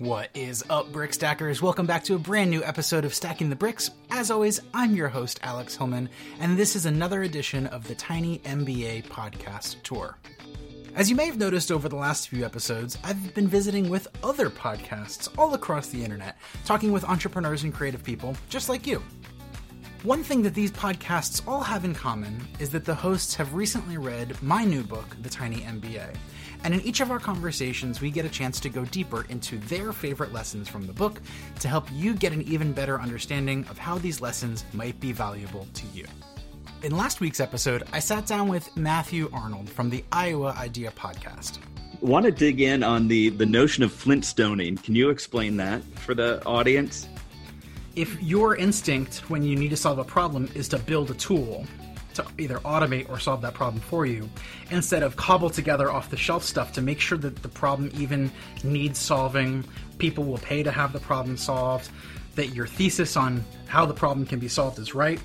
What is up, Brick Stackers? Welcome back to a brand new episode of Stacking the Bricks. As always, I'm your host, Alex Hillman, and this is another edition of the Tiny MBA podcast tour. As you may have noticed over the last few episodes, I've been visiting with other podcasts all across the internet, talking with entrepreneurs and creative people just like you. One thing that these podcasts all have in common is that the hosts have recently read my new book, The Tiny MBA. And in each of our conversations, we get a chance to go deeper into their favorite lessons from the book to help you get an even better understanding of how these lessons might be valuable to you. In last week's episode, I sat down with Matthew Arnold from the Iowa Idea Podcast. Want to dig in on the, the notion of flintstoning? Can you explain that for the audience? If your instinct when you need to solve a problem is to build a tool, to either automate or solve that problem for you instead of cobble together off the shelf stuff to make sure that the problem even needs solving. People will pay to have the problem solved, that your thesis on how the problem can be solved is right.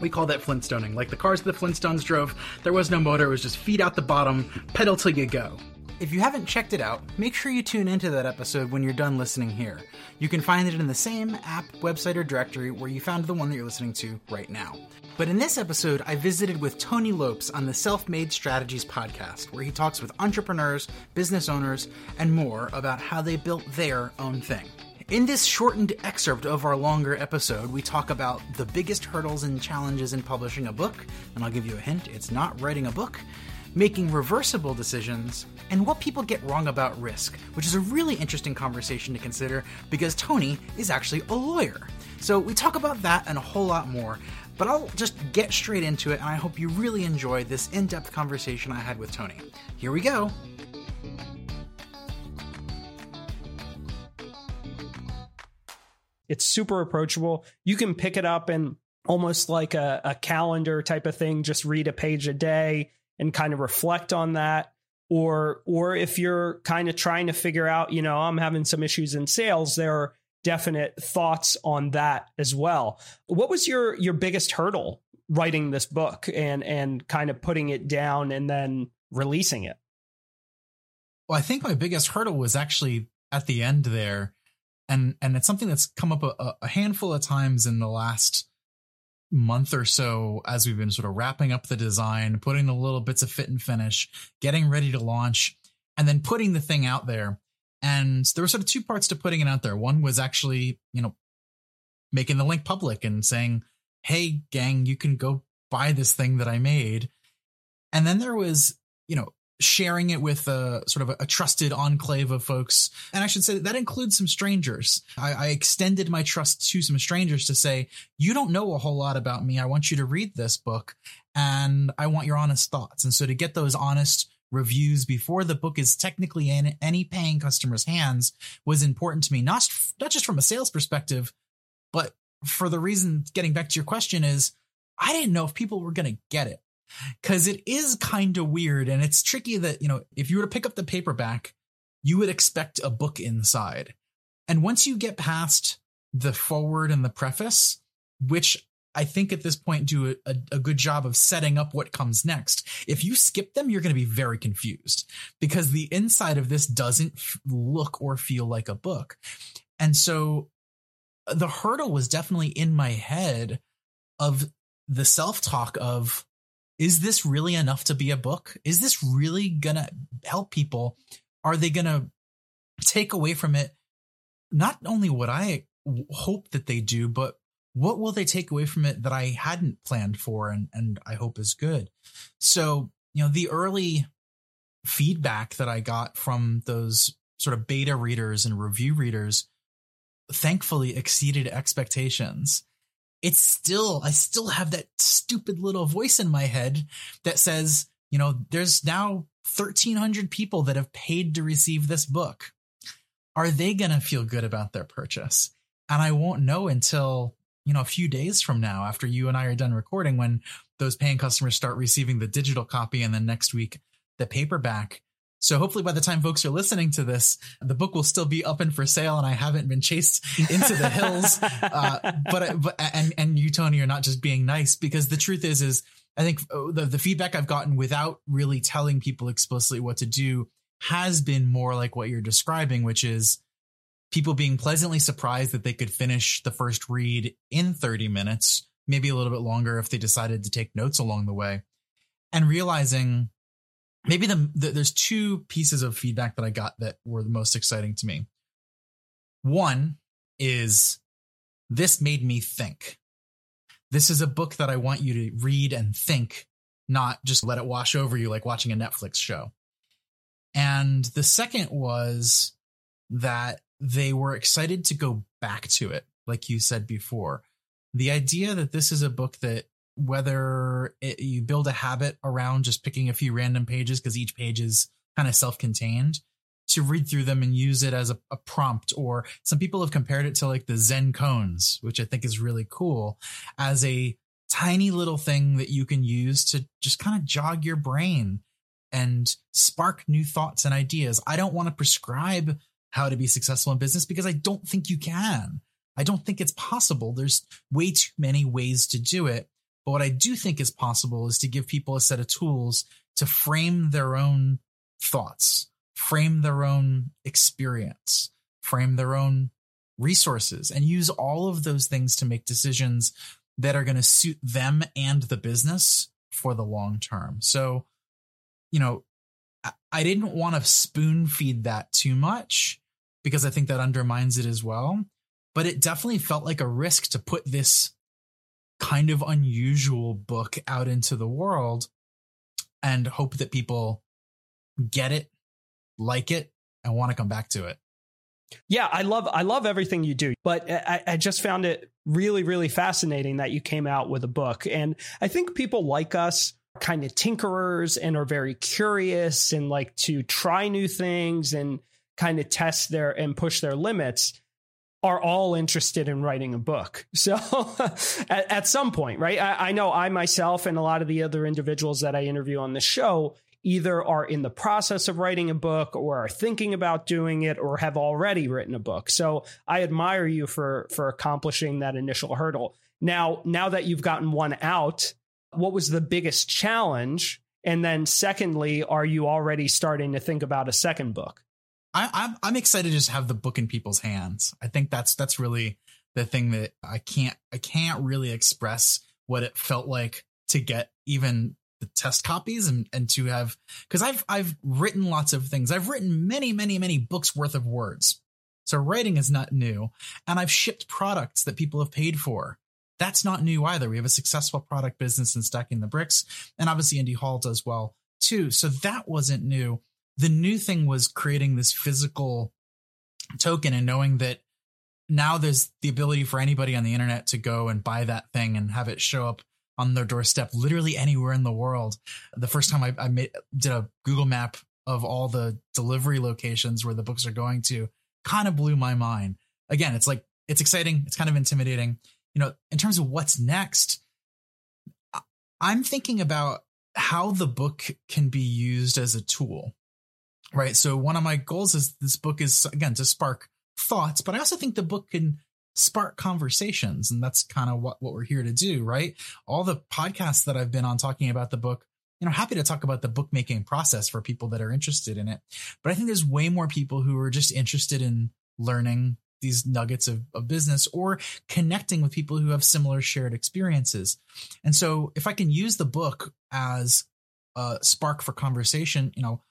We call that Flintstoning. Like the cars that the Flintstones drove, there was no motor, it was just feet out the bottom, pedal till you go. If you haven't checked it out, make sure you tune into that episode when you're done listening here. You can find it in the same app, website, or directory where you found the one that you're listening to right now. But in this episode, I visited with Tony Lopes on the Self Made Strategies podcast, where he talks with entrepreneurs, business owners, and more about how they built their own thing. In this shortened excerpt of our longer episode, we talk about the biggest hurdles and challenges in publishing a book, and I'll give you a hint it's not writing a book making reversible decisions, and what people get wrong about risk, which is a really interesting conversation to consider because Tony is actually a lawyer. So we talk about that and a whole lot more. But I'll just get straight into it, and I hope you really enjoy this in depth conversation I had with Tony. Here we go. It's super approachable. You can pick it up and almost like a, a calendar type of thing, just read a page a day and kind of reflect on that or or if you're kind of trying to figure out you know i'm having some issues in sales there are definite thoughts on that as well. What was your your biggest hurdle writing this book and and kind of putting it down and then releasing it? Well i think my biggest hurdle was actually at the end there. And and it's something that's come up a, a handful of times in the last month or so as we've been sort of wrapping up the design, putting the little bits of fit and finish, getting ready to launch, and then putting the thing out there. And there were sort of two parts to putting it out there. One was actually, you know, making the link public and saying, hey, gang, you can go buy this thing that I made. And then there was, you know, sharing it with a sort of a, a, trusted enclave of folks. And I should say that, that includes some strangers. I, I, extended my trust to some strangers to say, you don't know a whole lot about me. I want you to read this book and I want your honest thoughts. And so to get those honest reviews before the book is technically in any paying customer's hands was important to me, not, not just from a sales perspective, but for the reason getting back to your question is I didn't know if people were going to get it. Because it is kind of weird and it's tricky that you know if you were to pick up the paperback you would expect a book inside. And once you get past the forward and the preface which i think at this point do a, a, good job of setting up what comes next if you skip them you're going to be very confused because the inside of this doesn't look or feel like a book and so uh, the hurdle was definitely in my head of the self-talk of is this really enough to be a book? Is this really going to help people? Are they going to take away from it not only what I hope that they do, but what will they take away from it that I hadn't planned for and, and I hope is good? So, you know, the early feedback that I got from those sort of beta readers and review readers thankfully exceeded expectations it's still, I still have that stupid little voice in my head that says, you know, there's now 1300 people that have paid to receive this book. Are they going to feel good about their purchase? And I won't know until, you know, a few days from now after you and I are done recording when those paying customers start receiving the digital copy and then next week the paperback. So hopefully by the time folks are listening to this, the book will still be up and for sale and I haven't been chased into the hills. Uh, but, but, and, and you, Tony, are not just being nice because the truth is, is I think uh, the, the feedback I've gotten without really telling people explicitly what to do has been more like what you're describing, which is people being pleasantly surprised that they could finish the first read in 30 minutes, maybe a little bit longer if they decided to take notes along the way, and realizing maybe the, the, there's two pieces of feedback that I got that were the most exciting to me. One is this made me think. This is a book that I want you to read and think, not just let it wash over you like watching a Netflix show. And the second was that they were excited to go back to it, like you said before. The idea that this is a book that whether it, you build a habit around just picking a few random pages because each page is kind of self-contained to read through them and use it as a, a, prompt or some people have compared it to like the zen koans which i think is really cool as a tiny little thing that you can use to just kind of jog your brain and spark new thoughts and ideas i don't want to prescribe how to be successful in business because i don't think you can. I don't think it's possible. There's way too many ways to do it. But what I do think is possible is to give people a set of tools to frame their own thoughts, frame their own experience, frame their own resources, and use all of those things to make decisions that are going to suit them and the business for the long term. So, you know, I didn't want to spoon feed that too much because I think that undermines it as well. But it definitely felt like a risk to put this kind of unusual book out into the world and hope that people get it, like it, and want to come back to it. Yeah, I love I love everything you do, but I, I, just found it really really fascinating that you came out with a book, and I think people like us kind of tinkerers and are very curious and like to try new things and kind of test their and push their limits are all interested in writing a book. So at, at, some point, right? I, I, know I myself and a lot of the other individuals that I interview on the show either are in the process of writing a book or are thinking about doing it or have already written a book. So I admire you for for accomplishing that initial hurdle. Now, now that you've gotten one out, what was the biggest challenge? And then secondly, are you already starting to think about a second book? I, I'm I'm excited to just have the book in people's hands. I think that's that's really the thing that I can't I can't really express what it felt like to get even the test copies and and to have because I've I've written lots of things. I've written many many many books worth of words. So writing is not new, and I've shipped products that people have paid for. That's not new either. We have a successful product business in stacking the bricks, and obviously Indy Hall does well too. So that wasn't new the new thing was creating this physical token and knowing that now there's the ability for anybody on the internet to go and buy that thing and have it show up on their doorstep literally anywhere in the world. The first time I, I made, did a Google map of all the delivery locations where the books are going to kind of blew my mind. Again, it's like, it's exciting. It's kind of intimidating. You know, in terms of what's next, I'm thinking about how the book can be used as a tool right? So one of my goals is this book is again to spark thoughts, but I also think the book can spark conversations, and that's kind of what what we're here to do, right? All the podcasts that I've been on talking about the book. You know, happy to talk about the bookmaking process for people that are interested in it. But I think there's way more people who are just interested in learning these nuggets of, of business or connecting with people who have similar shared experiences. And so if I can use the book as a spark for conversation, you know,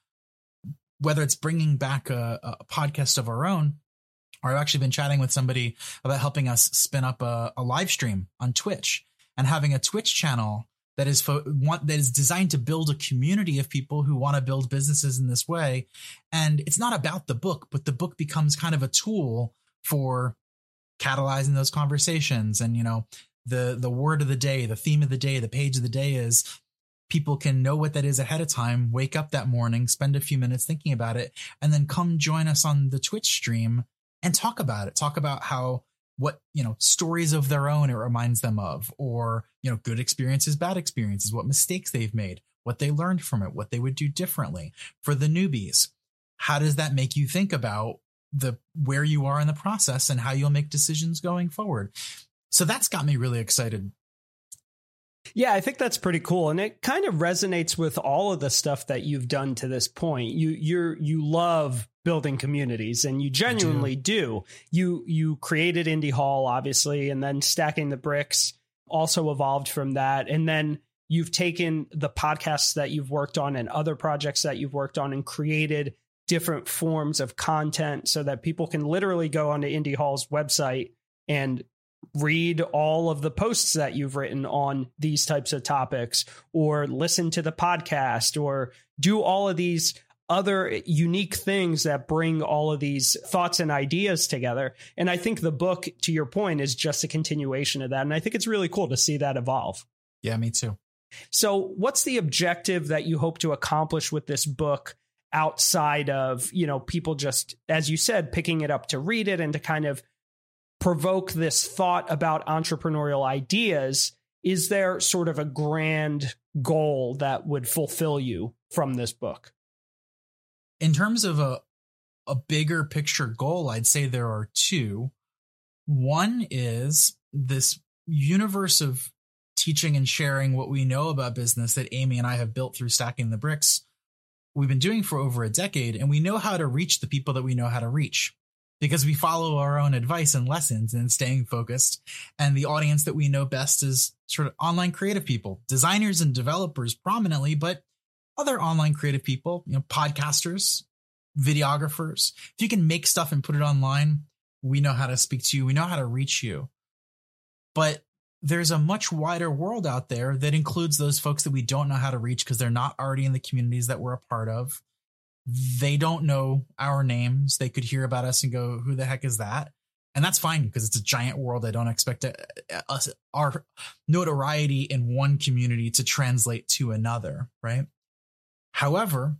whether it's bringing back a, a, podcast of our own, or I've actually been chatting with somebody about helping us spin up a, a live stream on Twitch and having a Twitch channel that is fo- want, that is designed to build a community of people who want to build businesses in this way. And it's not about the book, but the book becomes kind of a tool for catalyzing those conversations. And you know, the the word of the day, the theme of the day, the page of the day is people can know what that is ahead of time, wake up that morning, spend a few minutes thinking about it, and then come join us on the Twitch stream and talk about it. Talk about how what you know stories of their own it reminds them of or you know good experiences bad experiences what mistakes they've made what they learned from it what they would do differently. For the newbies how does that make you think about the where you are in the process and how you'll make decisions going forward? So that's got me really excited Yeah, I think that's pretty cool, and it kind of resonates with all of the stuff that you've done to this point. You you're you love building communities, and you genuinely do. do. You you created Indy Hall, obviously, and then stacking the bricks also evolved from that, and then you've taken the podcasts that you've worked on and other projects that you've worked on and created different forms of content so that people can literally go onto Indy Hall's website and read all of the posts that you've written on these types of topics or listen to the podcast or do all of these other unique things that bring all of these thoughts and ideas together. And I think the book, to your point, is just a continuation of that. And I think it's really cool to see that evolve. Yeah, me too. So, what's the objective that you hope to accomplish with this book outside of, you know, people just, as you said, picking it up to read it and to kind of provoke this thought about entrepreneurial ideas, is there sort of a grand goal that would fulfill you from this book? In terms of a a bigger picture goal, I'd say there are two. One is this universe of teaching and sharing what we know about business that Amy and I have built through stacking the bricks. We've been doing for over a decade, and we know how to reach the people that we know how to reach because we follow our own advice and lessons and staying focused. And the audience that we know best is sort of online creative people, designers and developers prominently, but other online creative people, you know, podcasters, videographers. If you can make stuff and put it online, we know how to speak to you. We know how to reach you. But there's a much wider world out there that includes those folks that we don't know how to reach because they're not already in the communities that we're a part of they don't know our names. They could hear about us and go, "Who the heck is that?" And that's fine because it's a giant world. I don't expect us our notoriety in one community to translate to another, right? However,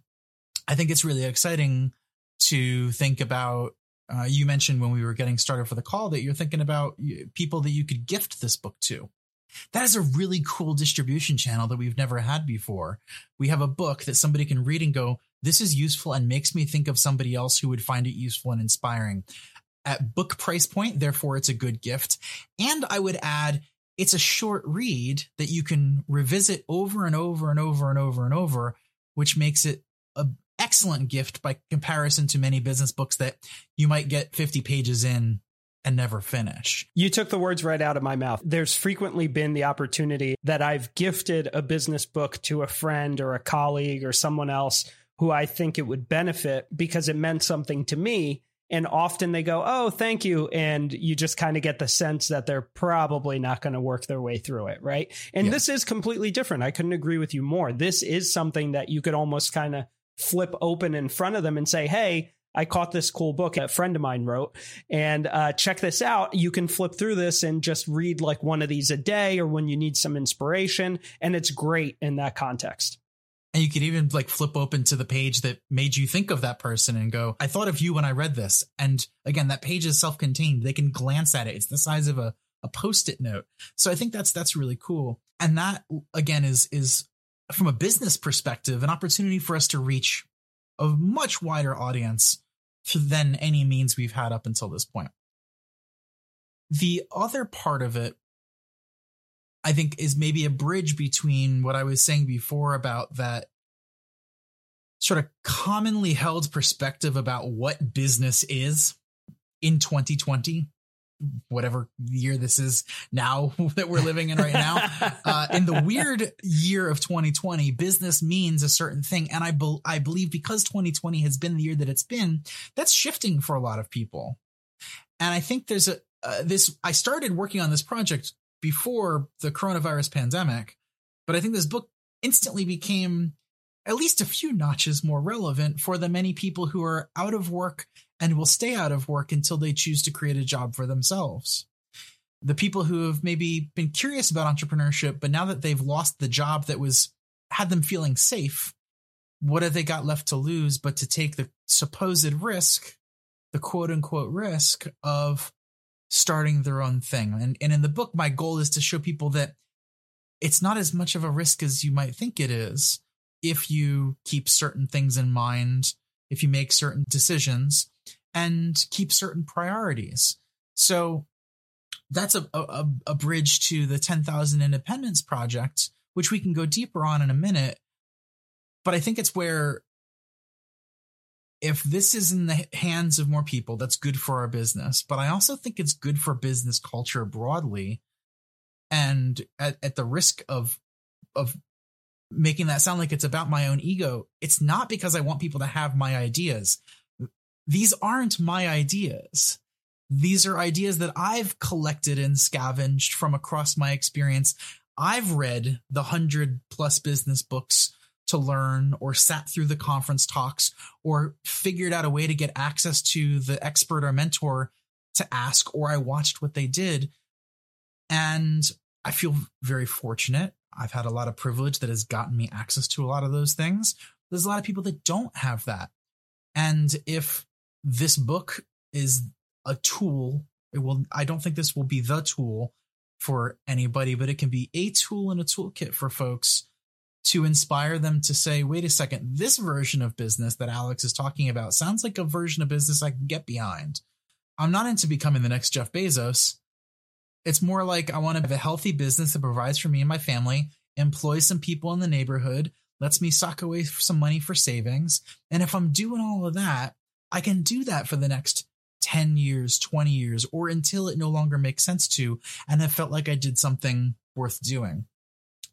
I think it's really exciting to think about. Uh, you mentioned when we were getting started for the call that you're thinking about people that you could gift this book to. That is a really cool distribution channel that we've never had before. We have a book that somebody can read and go, this is useful and makes me think of somebody else who would find it useful and inspiring. At book price point, therefore, it's a good gift. And I would add, it's a short read that you can revisit over and over and over and over and over, which makes it an excellent gift by comparison to many business books that you might get 50 pages in and never finish. You took the words right out of my mouth. There's frequently been the opportunity that I've gifted a business book to a friend or a colleague or someone else who I think it would benefit because it meant something to me. And often they go, Oh, thank you. And you just kind of get the sense that they're probably not going to work their way through it. Right. And yeah. this is completely different. I couldn't agree with you more. This is something that you could almost kind of flip open in front of them and say, Hey, I caught this cool book a friend of mine wrote, and uh, check this out. You can flip through this and just read like one of these a day or when you need some inspiration. And it's great in that context. And you could even like flip open to the page that made you think of that person and go, I thought of you when I read this. And again, that page is self contained. They can glance at it. It's the size of a, a post it note. So I think that's, that's really cool. And that again is, is from a business perspective, an opportunity for us to reach a much wider audience than any means we've had up until this point. The other part of it I think is maybe a bridge between what I was saying before about that sort of commonly held perspective about what business is in 2020 whatever year this is now that we're living in right now. Uh, in the weird year of 2020 business means a certain thing. And I, be- I believe because 2020 has been the year that it's been that's shifting for a lot of people. And i think there's a uh, this i started working on this project before the coronavirus pandemic. But I think this book instantly became at least a few notches more relevant for the many people who are out of work and will stay out of work until they choose to create a job for themselves. The people who have maybe been curious about entrepreneurship, but now that they've lost the job that was had them feeling safe, what have they got left to lose but to take the supposed risk, the quote unquote risk of starting their own thing. And, and in the book, my goal is to show people that it's not as much of a risk as you might think it is if you keep certain things in mind, if you make certain decisions and keep certain priorities. So that's a, a, a bridge to the 10,000 Independents Project, which we can go deeper on in a minute. But I think it's where if this is in the hands of more people, that's good for our business. But I also think it's good for business culture broadly. And at, at the risk of of making that sound like it's about my own ego, it's not because I want people to have my ideas. These aren't my ideas. These are ideas that I've collected and scavenged from across my experience. I've read the hundred plus business books to learn or sat through the conference talks or figured out a way to get access to the expert or mentor to ask, or I watched what they did. And I feel very fortunate. I've had a lot of privilege that has gotten me access to a lot of those things. There's a lot of people that don't have that. And if this book is a tool, it will, I don't think this will be the tool for anybody, but it can be a tool and a toolkit for folks to inspire them to say, wait a second, this version of business that Alex is talking about sounds like a version of business I can get behind. I'm not into becoming the next Jeff Bezos. It's more like I want to have a healthy business that provides for me and my family, employs some people in the neighborhood, lets me sock away some money for savings. And if I'm doing all of that, I can do that for the next 10 years, 20 years, or until it no longer makes sense to. And I felt like I did something worth doing.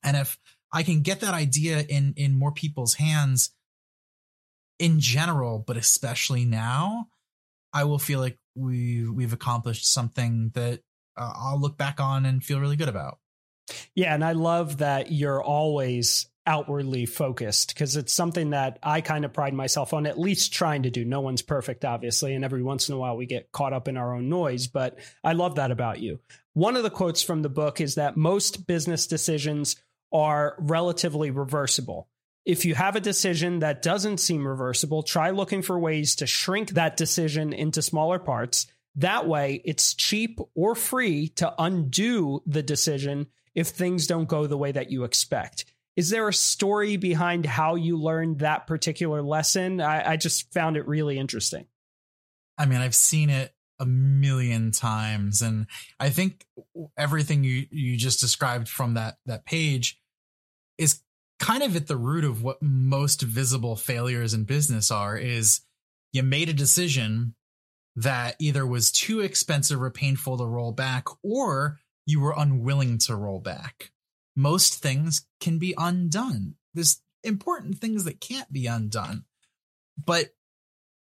And if I can get that idea in in more people's hands in general, but especially now, I will feel like we we've accomplished something that uh, I'll look back on and feel really good about. Yeah, and I love that you're always outwardly focused because it's something that I kind of pride myself on at least trying to do. No one's perfect, obviously, and every once in a while we get caught up in our own noise, but I love that about you. One of the quotes from the book is that most business decisions are relatively reversible. If you have a decision that doesn't seem reversible, try looking for ways to shrink that decision into smaller parts. That way, it's cheap or free to undo the decision if things don't go the way that you expect. Is there a story behind how you learned that particular lesson? I, I just found it really interesting. I mean, I've seen it a million times. And i think everything you you just described from that that page is kind of at the root of what most visible failures in business are is you made a decision that either was too expensive or painful to roll back or you were unwilling to roll back. Most things can be undone. There's important things that can't be undone. But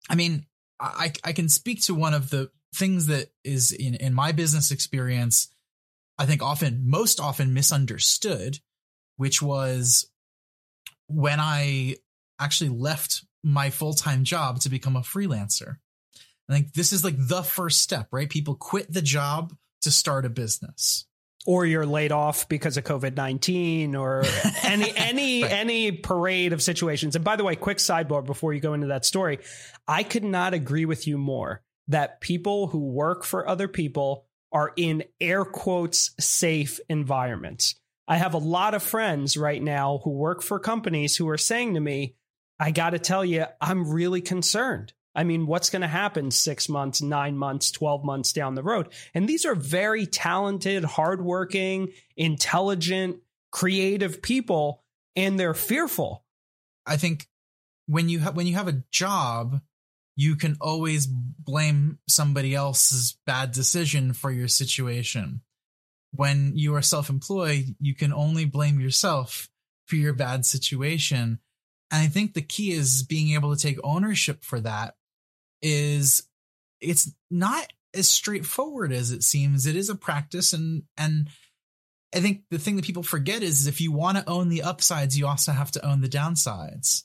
i mean I, I can speak to one of the things that is in, in my business experience, I think often, most often misunderstood, which was when I actually left my full time job to become a freelancer. I think this is like the first step, right? People quit the job to start a business. Or you're laid off because of COVID nineteen, or any any right. any parade of situations. And by the way, quick sidebar before you go into that story, I could not agree with you more that people who work for other people are in air quotes safe environments. I have a lot of friends right now who work for companies who are saying to me, I got to tell you, I'm really concerned. I mean, what's going to happen six months, nine months, 12 months down the road? And these are very talented, hardworking, intelligent, creative people, and they're fearful. I think when you have when you have a job you can always blame somebody else's bad decision for your situation. When you are self employed, you can only blame yourself for your bad situation. And I think the key is being able to take ownership for that is it's not as straightforward as it seems. It is a practice and and I think the thing that people forget is if you want to own the upsides, you also have to own the downsides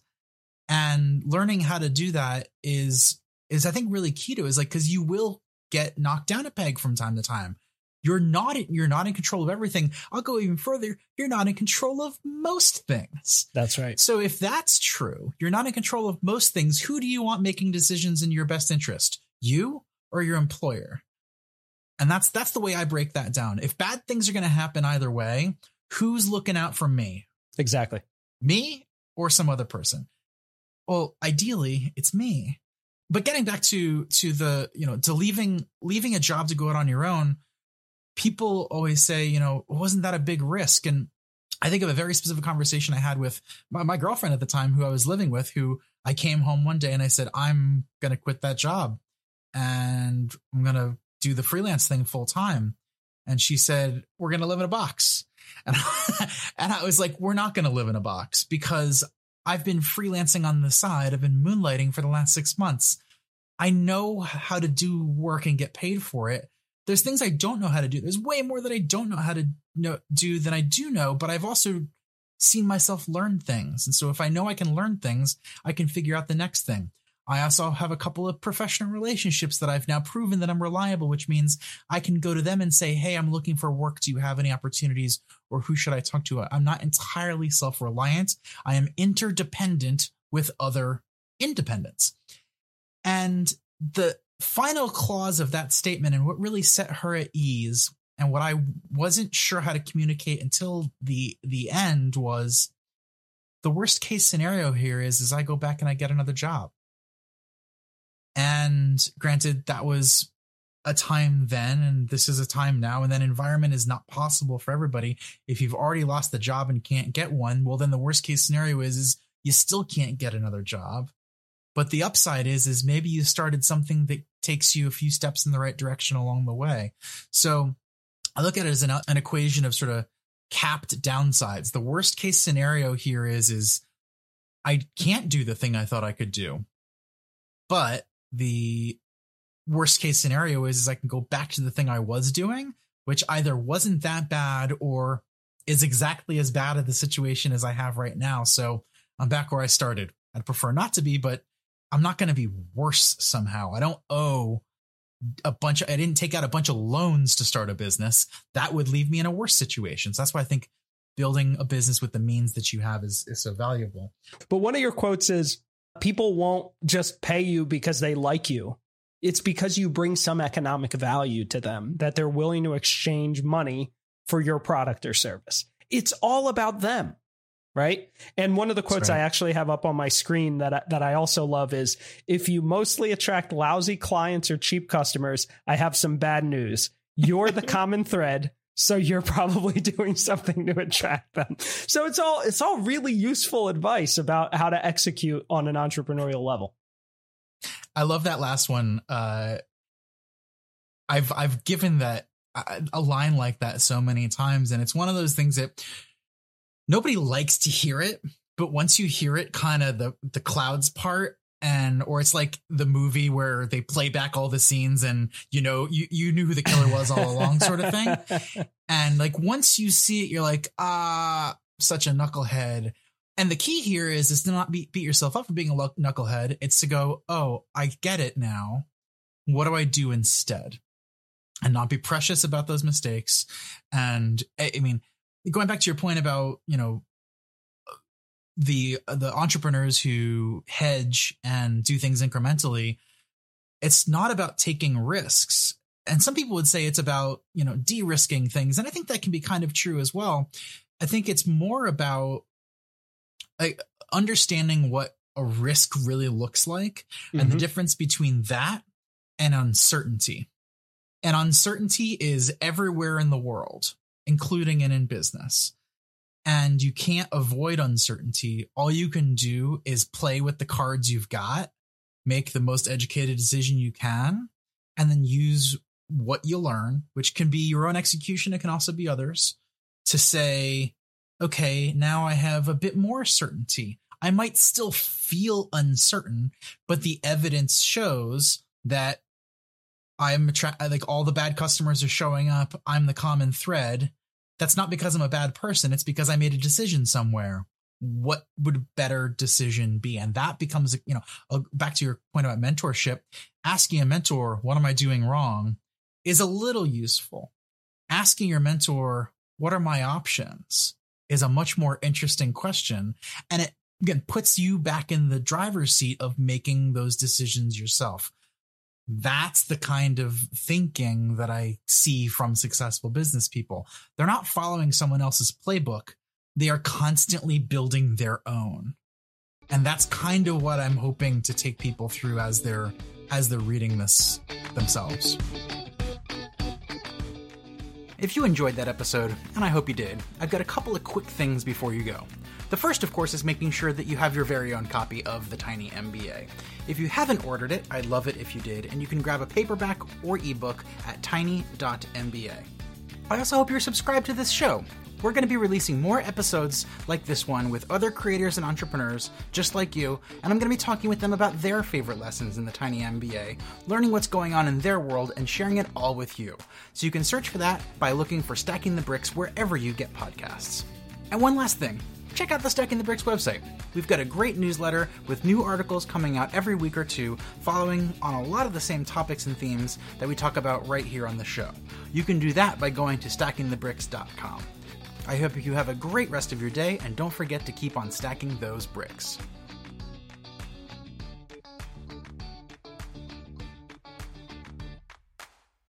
and learning how to do that is is i think really key to it, is like because you will get knocked down a peg from time to time. You're not you're not in control of everything. I'll go even further. You're not in control of most things. That's right. So if that's true you're not in control of most things who do you want making decisions in your best interest? You or your employer? And that's that's the way i break that down. If bad things are going to happen either way who's looking out for me? Exactly. Me or some other person well, ideally, it's me. But getting back to to the you know to leaving leaving a job to go out on your own, people always say, you know, wasn't that a big risk? And I think of a very specific conversation I had with my, my girlfriend at the time who I was living with, who I came home one day and I said, I'm going to quit that job and I'm going to do the freelance thing full time. And she said, We're going to live in a box. And, and I was like, We're not going to live in a box because I've been freelancing on the side. I've been moonlighting for the last six months. I know how to do work and get paid for it. There's things I don't know how to do. There's way more that I don't know how to know, do than I do know, but I've also seen myself learn things. And so if I know I can learn things, I can figure out the next thing. I also have a couple of professional relationships that I've now proven that I'm reliable, which means I can go to them and say, Hey, I'm looking for work. Do you have any opportunities or who should I talk to? I'm not entirely self reliant. I am interdependent with other independents. And the final clause of that statement and what really set her at ease and what I wasn't sure how to communicate until the the end was the worst case scenario here is is I go back and I get another job. And granted, that was a time then, and this is a time now, and that environment is not possible for everybody. If you've already lost the job and can't get one, well, then the worst case scenario is, is you still can't get another job. But the upside is, is maybe you started something that takes you a few steps in the right direction along the way. So I look at it as an, an equation of sort of capped downsides. The worst case scenario here is, is I can't do the thing I thought I could do, but the worst case scenario is, is I can go back to the thing I was doing, which either wasn't that bad or is exactly as bad of the situation as I have right now. So I'm back where I started. I'd prefer not to be, but I'm not going to be worse somehow. I don't owe a bunch of, I didn't take out a bunch of loans to start a business. That would leave me in a worse situation. So that's why I think building a business with the means that you have is, is so valuable. But one of your quotes is people won't just pay you because they like you. It's because you bring some economic value to them that they're willing to exchange money for your product or service. It's all about them. Right. And one of the quotes right. I actually have up on my screen that I, that I also love is if you mostly attract lousy clients or cheap customers, I have some bad news. You're the common thread so you're probably doing something to attract them. So it's all it's all really useful advice about how to execute on an entrepreneurial level. I love that last one. Uh i've i've given that uh, a line like that so many times and it's one of those things that nobody likes to hear it but once you hear it kind of the the clouds part and or it's like the movie where they play back all the scenes and you know you you knew who the killer was all along sort of thing. And like once you see it you're like ah such a knucklehead. And the key here is is to not beat, beat yourself up for being a knucklehead. It's to go oh i get it now. What do i do instead? And not be precious about those mistakes. And i mean going back to your point about you know the the entrepreneurs who hedge and do things incrementally it's not about taking risks and some people would say it's about you know de-risking things and i think that can be kind of true as well i think it's more about like understanding what a risk really looks like mm-hmm. and the mm-hmm. difference between that and uncertainty and uncertainty is everywhere in the world including and in business and you can't avoid uncertainty. All you can do is play with the cards you've got, make the most educated decision you can, and then use what you learn, which can be your own execution, it can also be others, to say, okay, now I have a bit more certainty. I might still feel uncertain, but the evidence shows that I'm attra- like all the bad customers are showing up. I'm the common thread that's not because I'm a bad person. It's because I made a decision somewhere. What would a better decision be? And that becomes, you know, uh, back to your point about mentorship, asking a mentor, what am I doing wrong is a little useful. Asking your mentor, what are my options is a much more interesting question. And it again puts you back in the driver's seat of making those decisions yourself that's the kind of thinking that I see from successful business people. They're not following someone else's playbook. They are constantly building their own. And that's kind of what I'm hoping to take people through as they're as they're reading this themselves. If you enjoyed that episode, and I hope you did, I've got a couple of quick things before you go. The first, of course, is making sure that you have your very own copy of the Tiny MBA. If you haven't ordered it, I'd love it if you did, and you can grab a paperback or ebook at tiny.mba. I also hope you're subscribed to this show. We're going to be releasing more episodes like this one with other creators and entrepreneurs just like you, and I'm going to be talking with them about their favorite lessons in the Tiny MBA, learning what's going on in their world, and sharing it all with you. So you can search for that by looking for Stacking the Bricks wherever you get podcasts. And one last thing check out the Stacking the Bricks website. We've got a great newsletter with new articles coming out every week or two, following on a lot of the same topics and themes that we talk about right here on the show. You can do that by going to stackingthebricks.com. I hope you have a great rest of your day, and don't forget to keep on stacking those bricks.